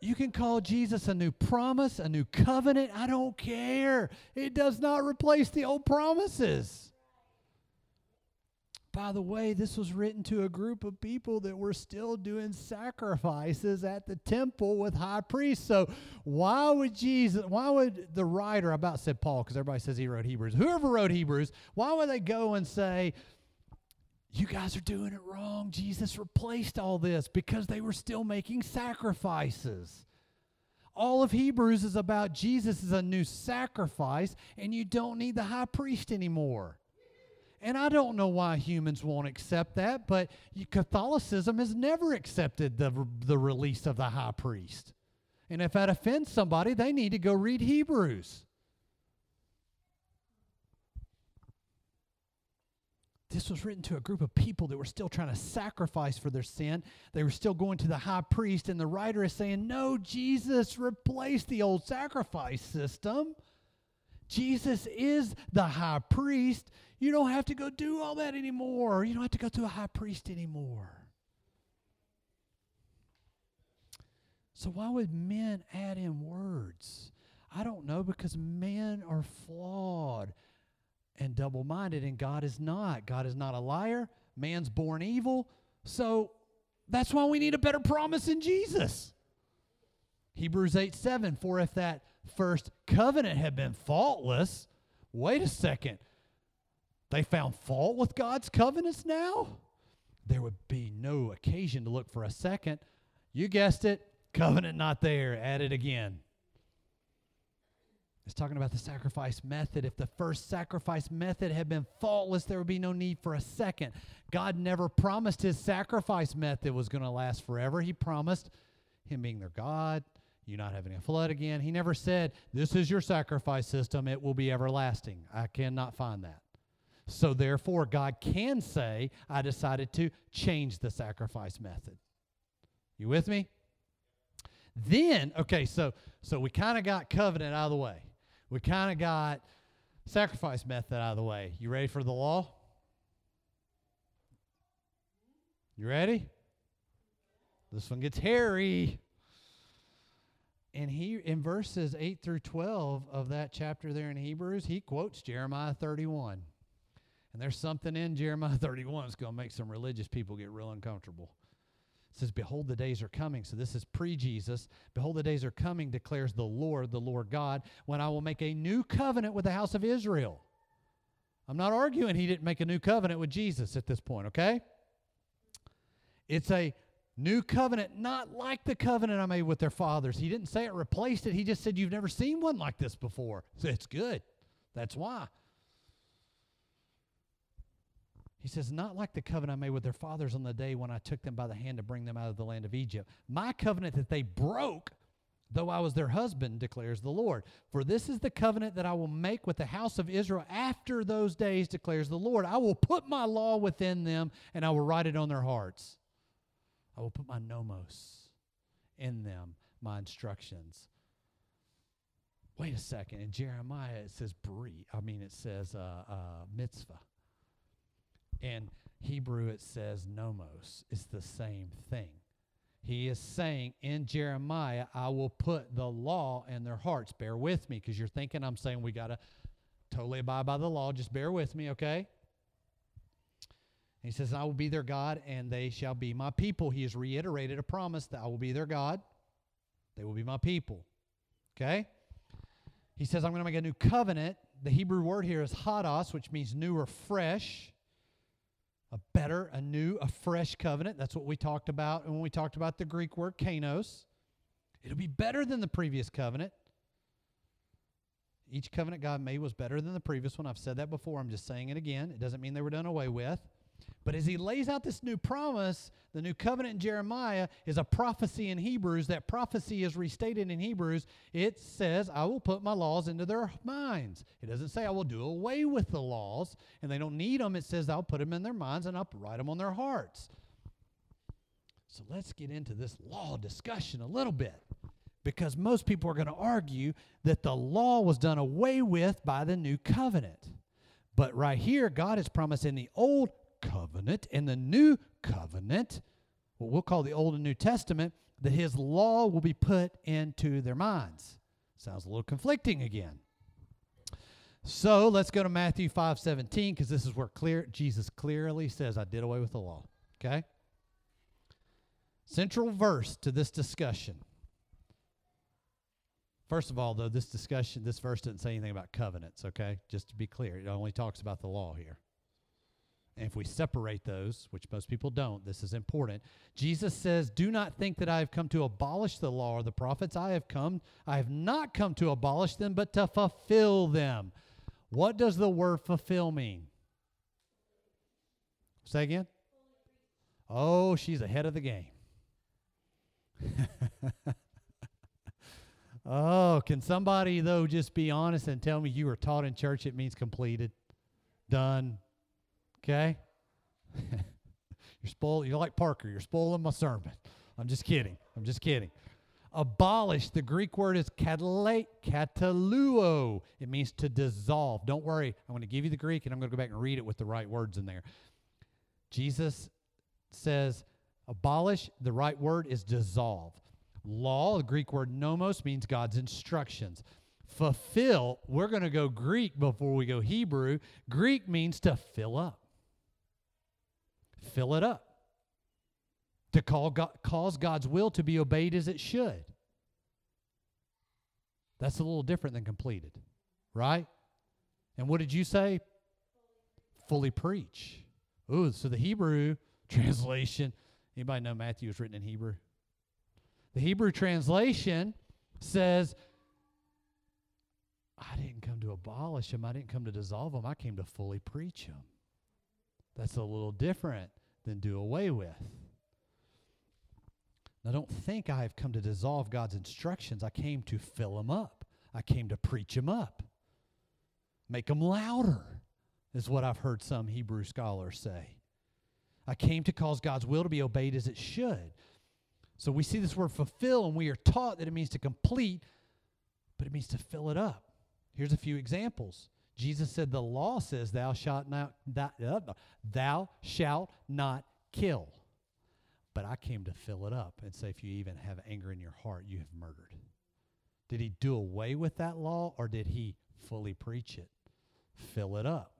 You can call Jesus a new promise, a new covenant. I don't care. It does not replace the old promises. By the way, this was written to a group of people that were still doing sacrifices at the temple with high priests. So, why would Jesus, why would the writer, I about said Paul, because everybody says he wrote Hebrews, whoever wrote Hebrews, why would they go and say, you guys are doing it wrong. Jesus replaced all this because they were still making sacrifices. All of Hebrews is about Jesus as a new sacrifice, and you don't need the high priest anymore. And I don't know why humans won't accept that, but Catholicism has never accepted the, the release of the high priest. And if that offends somebody, they need to go read Hebrews. This was written to a group of people that were still trying to sacrifice for their sin. They were still going to the high priest, and the writer is saying, No, Jesus replaced the old sacrifice system. Jesus is the high priest. You don't have to go do all that anymore. You don't have to go to a high priest anymore. So, why would men add in words? I don't know because men are flawed and double minded, and God is not. God is not a liar. Man's born evil. So, that's why we need a better promise in Jesus. Hebrews 8 7 For if that first covenant had been faultless, wait a second. They found fault with God's covenants now? There would be no occasion to look for a second. You guessed it, covenant not there. Add it again. It's talking about the sacrifice method. If the first sacrifice method had been faultless, there would be no need for a second. God never promised his sacrifice method was going to last forever. He promised him being their God, you not having a flood again. He never said, This is your sacrifice system, it will be everlasting. I cannot find that. So therefore, God can say, I decided to change the sacrifice method. You with me? Then, okay, so so we kind of got covenant out of the way. We kind of got sacrifice method out of the way. You ready for the law? You ready? This one gets hairy. and he in verses 8 through 12 of that chapter there in Hebrews, he quotes Jeremiah 31. And there's something in Jeremiah 31 that's going to make some religious people get real uncomfortable. It says, Behold, the days are coming. So this is pre Jesus. Behold, the days are coming, declares the Lord, the Lord God, when I will make a new covenant with the house of Israel. I'm not arguing he didn't make a new covenant with Jesus at this point, okay? It's a new covenant, not like the covenant I made with their fathers. He didn't say it replaced it. He just said, You've never seen one like this before. So it's good. That's why. He says, Not like the covenant I made with their fathers on the day when I took them by the hand to bring them out of the land of Egypt. My covenant that they broke, though I was their husband, declares the Lord. For this is the covenant that I will make with the house of Israel after those days, declares the Lord. I will put my law within them, and I will write it on their hearts. I will put my nomos in them, my instructions. Wait a second. In Jeremiah, it says bri. I mean, it says uh, uh, mitzvah. In Hebrew, it says nomos. It's the same thing. He is saying in Jeremiah, I will put the law in their hearts. Bear with me because you're thinking I'm saying we got to totally abide by the law. Just bear with me, okay? He says, I will be their God and they shall be my people. He has reiterated a promise that I will be their God. They will be my people. Okay? He says, I'm going to make a new covenant. The Hebrew word here is hadas, which means new or fresh a better, a new, a fresh covenant. That's what we talked about when we talked about the Greek word kainos. It'll be better than the previous covenant. Each covenant God made was better than the previous one. I've said that before. I'm just saying it again. It doesn't mean they were done away with. But as he lays out this new promise, the new covenant in Jeremiah is a prophecy in Hebrews. That prophecy is restated in Hebrews. It says, I will put my laws into their minds. It doesn't say I will do away with the laws and they don't need them. It says I'll put them in their minds and I'll write them on their hearts. So let's get into this law discussion a little bit because most people are going to argue that the law was done away with by the new covenant. But right here, God is promising the old covenant and the new covenant, what we'll call the Old and New Testament, that his law will be put into their minds. Sounds a little conflicting again. So let's go to Matthew 5 17, because this is where clear Jesus clearly says, I did away with the law. Okay? Central verse to this discussion. First of all, though, this discussion, this verse doesn't say anything about covenants, okay? Just to be clear, it only talks about the law here. And if we separate those, which most people don't, this is important. Jesus says, Do not think that I have come to abolish the law or the prophets. I have come, I have not come to abolish them, but to fulfill them. What does the word fulfill mean? Say again? Oh, she's ahead of the game. oh, can somebody, though, just be honest and tell me you were taught in church it means completed, done, Okay? you're spoiling, You're like Parker. You're spoiling my sermon. I'm just kidding. I'm just kidding. Abolish. The Greek word is katalei, kataluo. It means to dissolve. Don't worry. I'm going to give you the Greek and I'm going to go back and read it with the right words in there. Jesus says, abolish. The right word is dissolve. Law, the Greek word nomos, means God's instructions fulfill, we're going to go Greek before we go Hebrew. Greek means to fill up fill it up, to call God, cause God's will to be obeyed as it should. That's a little different than completed, right? And what did you say? Fully preach. Ooh, so the Hebrew translation, anybody know Matthew was written in Hebrew? The Hebrew translation says, I didn't come to abolish them. I didn't come to dissolve them. I came to fully preach them. That's a little different than do away with. Now, don't think I have come to dissolve God's instructions. I came to fill them up, I came to preach them up, make them louder, is what I've heard some Hebrew scholars say. I came to cause God's will to be obeyed as it should. So we see this word fulfill, and we are taught that it means to complete, but it means to fill it up. Here's a few examples. Jesus said, The law says, Thou shalt not, uh, thou shalt not kill. But I came to fill it up and say, If you even have anger in your heart, you have murdered. Did he do away with that law or did he fully preach it? Fill it up.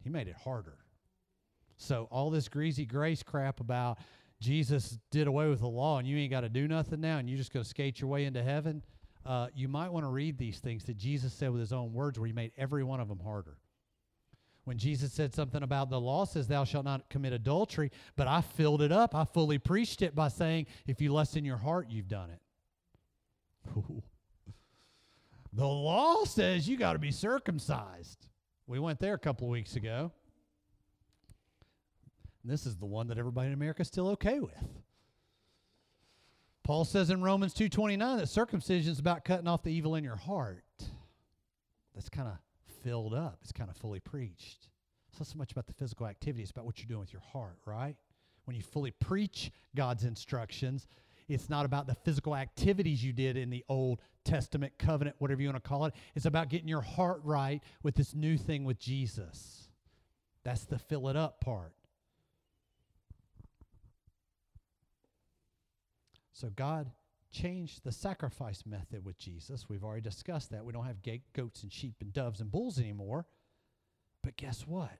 He made it harder. So all this greasy grace crap about Jesus did away with the law and you ain't got to do nothing now and you're just going to skate your way into heaven, uh, you might want to read these things that Jesus said with his own words where he made every one of them harder. When Jesus said something about the law says, Thou shalt not commit adultery, but I filled it up. I fully preached it by saying, If you lust in your heart, you've done it. the law says you got to be circumcised. We went there a couple of weeks ago. This is the one that everybody in America is still okay with. Paul says in Romans 2:29 that circumcision is about cutting off the evil in your heart. That's kind of filled up. It's kind of fully preached. It's not so much about the physical activity, it's about what you're doing with your heart, right? When you fully preach God's instructions, it's not about the physical activities you did in the Old Testament covenant, whatever you want to call it. It's about getting your heart right with this new thing with Jesus. That's the fill it up part. So God changed the sacrifice method with Jesus. We've already discussed that. We don't have goats and sheep and doves and bulls anymore. But guess what?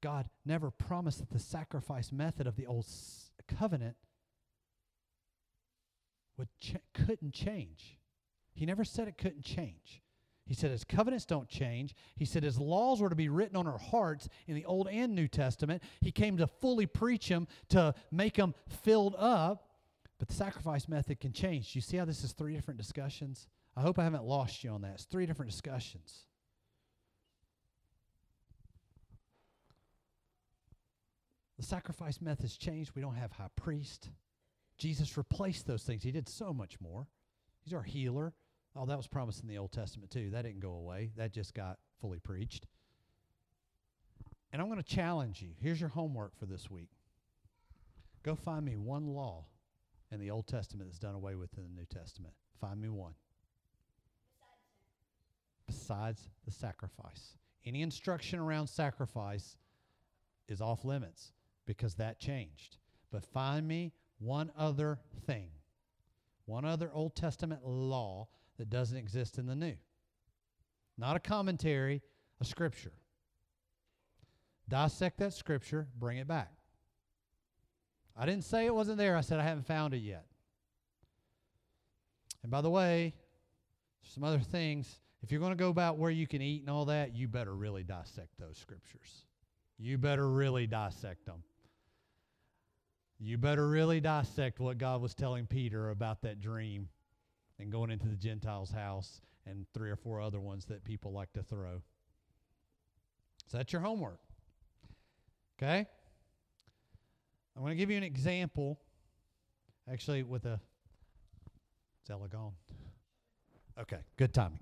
God never promised that the sacrifice method of the old covenant would ch- couldn't change. He never said it couldn't change. He said his covenants don't change. He said his laws were to be written on our hearts in the Old and New Testament. He came to fully preach them, to make them filled up. But the sacrifice method can change. You see how this is three different discussions? I hope I haven't lost you on that. It's three different discussions. The sacrifice method's changed. We don't have high priest. Jesus replaced those things. He did so much more. He's our healer. Oh, that was promised in the Old Testament too. That didn't go away. That just got fully preached. And I'm going to challenge you. Here's your homework for this week. Go find me one law in the Old Testament that's done away with in the New Testament. Find me one. Besides the sacrifice. Any instruction around sacrifice is off limits because that changed. But find me one other thing, one other Old Testament law that doesn't exist in the New. Not a commentary, a scripture. Dissect that scripture, bring it back. I didn't say it wasn't there, I said I haven't found it yet. And by the way, some other things. If you're going to go about where you can eat and all that, you better really dissect those scriptures. You better really dissect them. You better really dissect what God was telling Peter about that dream and going into the Gentiles' house and three or four other ones that people like to throw. So that's your homework. Okay? I'm going to give you an example, actually, with a. Is Ella gone? Okay, good timing.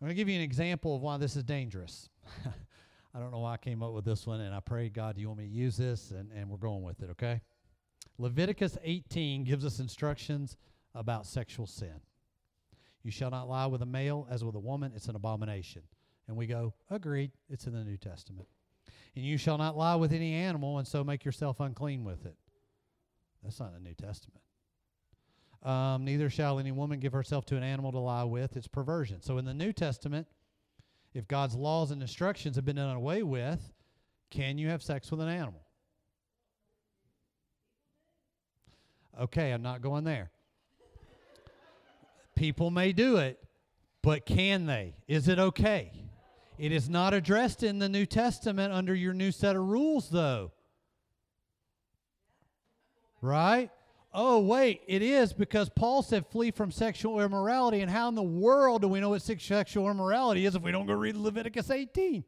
I'm going to give you an example of why this is dangerous. I don't know why I came up with this one, and I pray, God, you want me to use this? And, and we're going with it, okay? Leviticus 18 gives us instructions about sexual sin. You shall not lie with a male as with a woman, it's an abomination. And we go, agreed, it's in the New Testament. And you shall not lie with any animal and so make yourself unclean with it. That's not in the New Testament. Um, neither shall any woman give herself to an animal to lie with. It's perversion. So in the New Testament, if God's laws and instructions have been done away with, can you have sex with an animal? Okay, I'm not going there. People may do it, but can they? Is it okay? It is not addressed in the New Testament under your new set of rules, though. Right? Oh, wait, it is because Paul said flee from sexual immorality. And how in the world do we know what sexual immorality is if we don't go read Leviticus 18?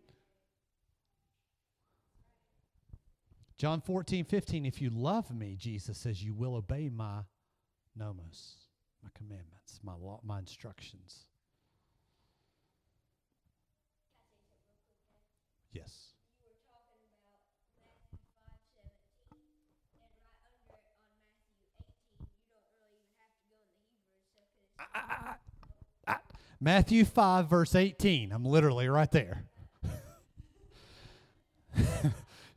John 14, 15, if you love me, Jesus says, you will obey my nomos, my commandments, my law, my instructions. Yes. Matthew 5, verse 18. I'm literally right there.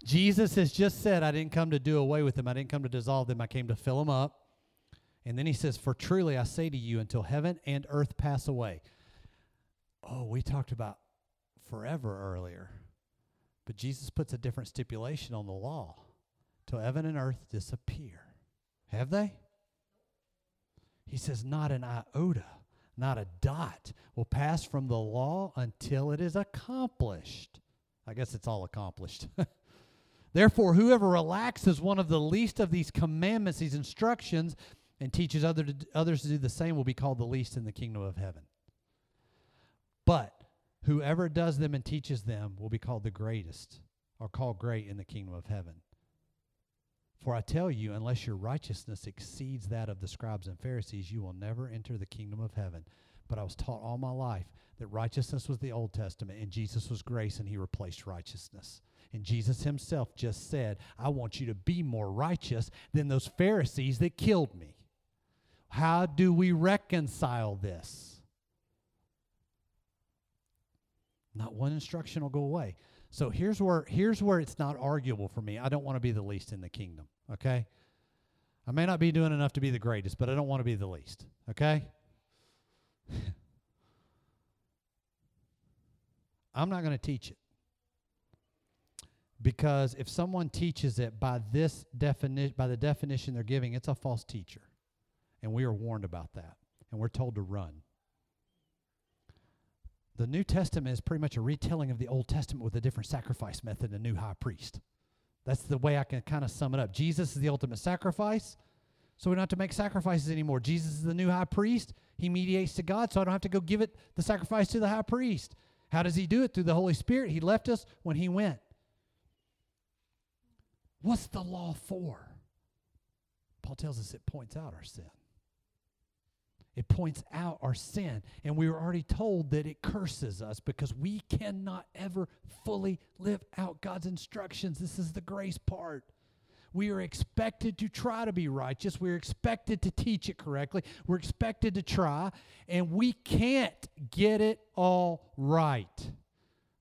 Jesus has just said, I didn't come to do away with them. I didn't come to dissolve them. I came to fill them up. And then he says, For truly I say to you, until heaven and earth pass away. Oh, we talked about forever earlier. But Jesus puts a different stipulation on the law till heaven and earth disappear. Have they? He says, Not an iota, not a dot will pass from the law until it is accomplished. I guess it's all accomplished. Therefore, whoever relaxes one of the least of these commandments, these instructions, and teaches other to, others to do the same will be called the least in the kingdom of heaven. But whoever does them and teaches them will be called the greatest, or called great in the kingdom of heaven. For I tell you, unless your righteousness exceeds that of the scribes and Pharisees, you will never enter the kingdom of heaven. But I was taught all my life that righteousness was the Old Testament and Jesus was grace and he replaced righteousness. And Jesus himself just said, I want you to be more righteous than those Pharisees that killed me. How do we reconcile this? Not one instruction will go away. So here's where here's where it's not arguable for me. I don't want to be the least in the kingdom, okay? I may not be doing enough to be the greatest, but I don't want to be the least, okay? I'm not going to teach it. Because if someone teaches it by this definition by the definition they're giving, it's a false teacher. And we are warned about that. And we're told to run. The New Testament is pretty much a retelling of the Old Testament with a different sacrifice method, a new high priest. That's the way I can kind of sum it up. Jesus is the ultimate sacrifice, so we don't have to make sacrifices anymore. Jesus is the new high priest. He mediates to God, so I don't have to go give it the sacrifice to the high priest. How does he do it? Through the Holy Spirit. He left us when he went. What's the law for? Paul tells us it points out our sin. It points out our sin. And we were already told that it curses us because we cannot ever fully live out God's instructions. This is the grace part. We are expected to try to be righteous. We're expected to teach it correctly. We're expected to try, and we can't get it all right.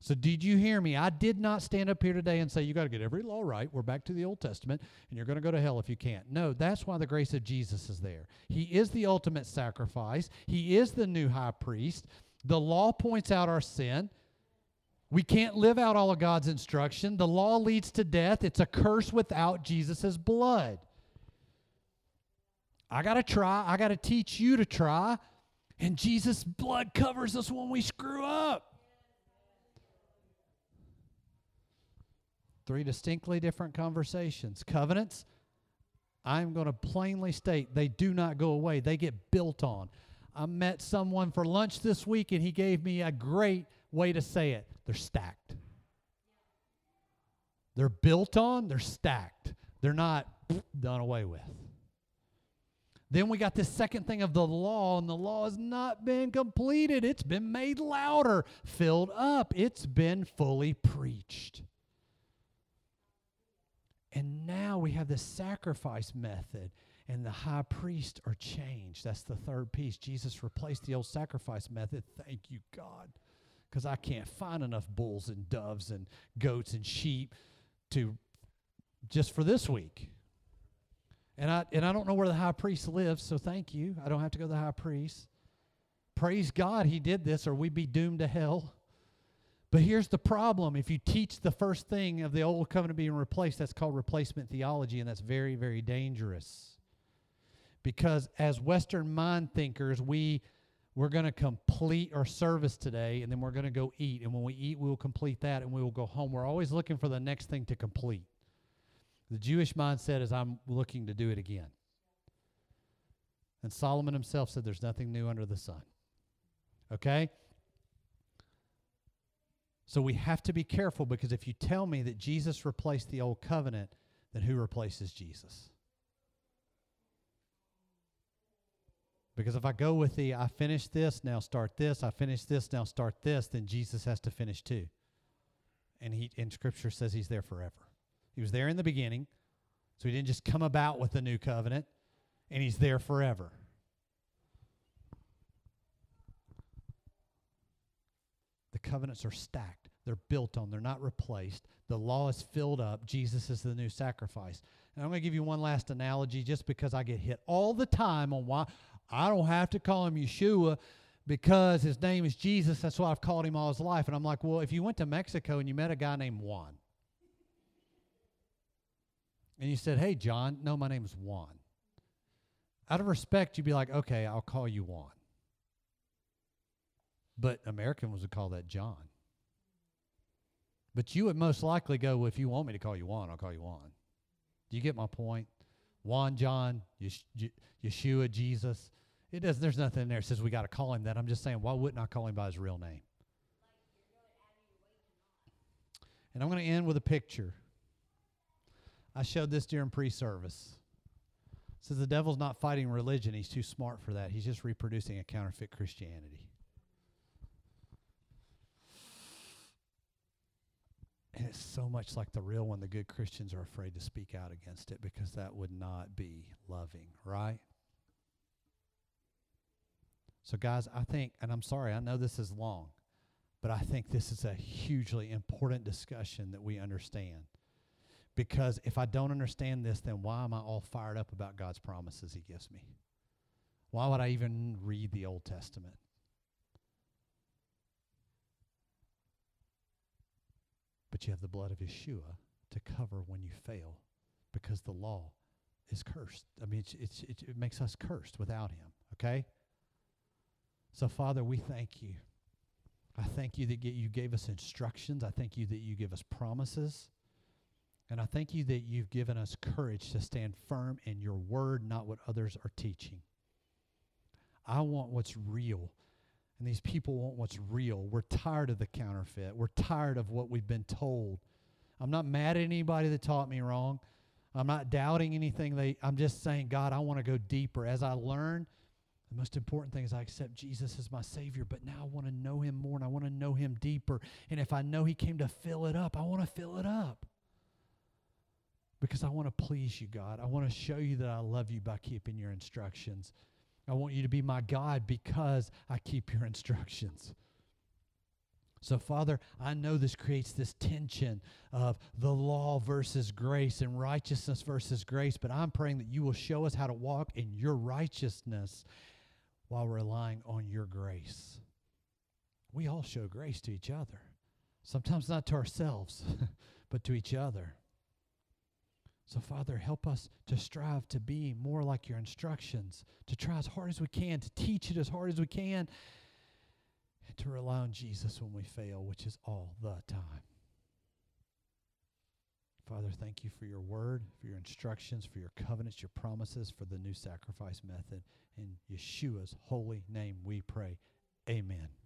So, did you hear me? I did not stand up here today and say, You got to get every law right. We're back to the Old Testament, and you're going to go to hell if you can't. No, that's why the grace of Jesus is there. He is the ultimate sacrifice, He is the new high priest. The law points out our sin. We can't live out all of God's instruction. The law leads to death. It's a curse without Jesus' blood. I got to try. I got to teach you to try. And Jesus' blood covers us when we screw up. Three distinctly different conversations. Covenants, I'm going to plainly state they do not go away, they get built on. I met someone for lunch this week and he gave me a great way to say it. They're stacked. They're built on, they're stacked. They're not done away with. Then we got this second thing of the law, and the law has not been completed. It's been made louder, filled up, it's been fully preached. And now we have the sacrifice method, and the high priest are changed. That's the third piece. Jesus replaced the old sacrifice method. Thank you, God. Because I can't find enough bulls and doves and goats and sheep to just for this week. And I and I don't know where the high priest lives, so thank you. I don't have to go to the high priest. Praise God he did this, or we'd be doomed to hell. But here's the problem. If you teach the first thing of the old covenant being replaced, that's called replacement theology, and that's very, very dangerous. Because as Western mind thinkers, we we're going to complete our service today, and then we're going to go eat. And when we eat, we will complete that, and we will go home. We're always looking for the next thing to complete. The Jewish mindset is I'm looking to do it again. And Solomon himself said there's nothing new under the sun. Okay? So we have to be careful because if you tell me that Jesus replaced the old covenant, then who replaces Jesus? Because if I go with the I finish this, now start this, I finish this, now start this, then Jesus has to finish too. And he in scripture says he's there forever. He was there in the beginning, so he didn't just come about with the new covenant, and he's there forever. The covenants are stacked. They're built on, they're not replaced. The law is filled up. Jesus is the new sacrifice. And I'm going to give you one last analogy just because I get hit all the time on why I don't have to call him Yeshua because his name is Jesus. That's why I've called him all his life. And I'm like, well, if you went to Mexico and you met a guy named Juan, and you said, hey, John, no, my name's Juan. Out of respect, you'd be like, okay, I'll call you Juan. But Americans would call that John. But you would most likely go, well, if you want me to call you Juan, I'll call you Juan. Do you get my point? Juan, John, Yeshua, Jesus. It does. There's nothing in there that says we got to call him that. I'm just saying, why wouldn't I call him by his real name? And I'm going to end with a picture. I showed this during pre-service. Says the devil's not fighting religion. He's too smart for that. He's just reproducing a counterfeit Christianity. And it's so much like the real one. The good Christians are afraid to speak out against it because that would not be loving, right? So, guys, I think, and I'm sorry, I know this is long, but I think this is a hugely important discussion that we understand. Because if I don't understand this, then why am I all fired up about God's promises He gives me? Why would I even read the Old Testament? But you have the blood of Yeshua to cover when you fail because the law is cursed. I mean, it's, it's, it, it makes us cursed without Him, okay? So, Father, we thank you. I thank you that you gave us instructions. I thank you that you give us promises. And I thank you that you've given us courage to stand firm in your word, not what others are teaching. I want what's real. And these people want what's real. We're tired of the counterfeit. We're tired of what we've been told. I'm not mad at anybody that taught me wrong. I'm not doubting anything. They, I'm just saying, God, I want to go deeper. As I learn, the most important thing is I accept Jesus as my Savior, but now I want to know Him more and I want to know Him deeper. And if I know He came to fill it up, I want to fill it up because I want to please you, God. I want to show you that I love you by keeping your instructions. I want you to be my God because I keep your instructions. So, Father, I know this creates this tension of the law versus grace and righteousness versus grace, but I'm praying that you will show us how to walk in your righteousness while relying on your grace. We all show grace to each other, sometimes not to ourselves, but to each other. So, Father, help us to strive to be more like your instructions, to try as hard as we can, to teach it as hard as we can, and to rely on Jesus when we fail, which is all the time. Father, thank you for your word, for your instructions, for your covenants, your promises, for the new sacrifice method. In Yeshua's holy name we pray. Amen.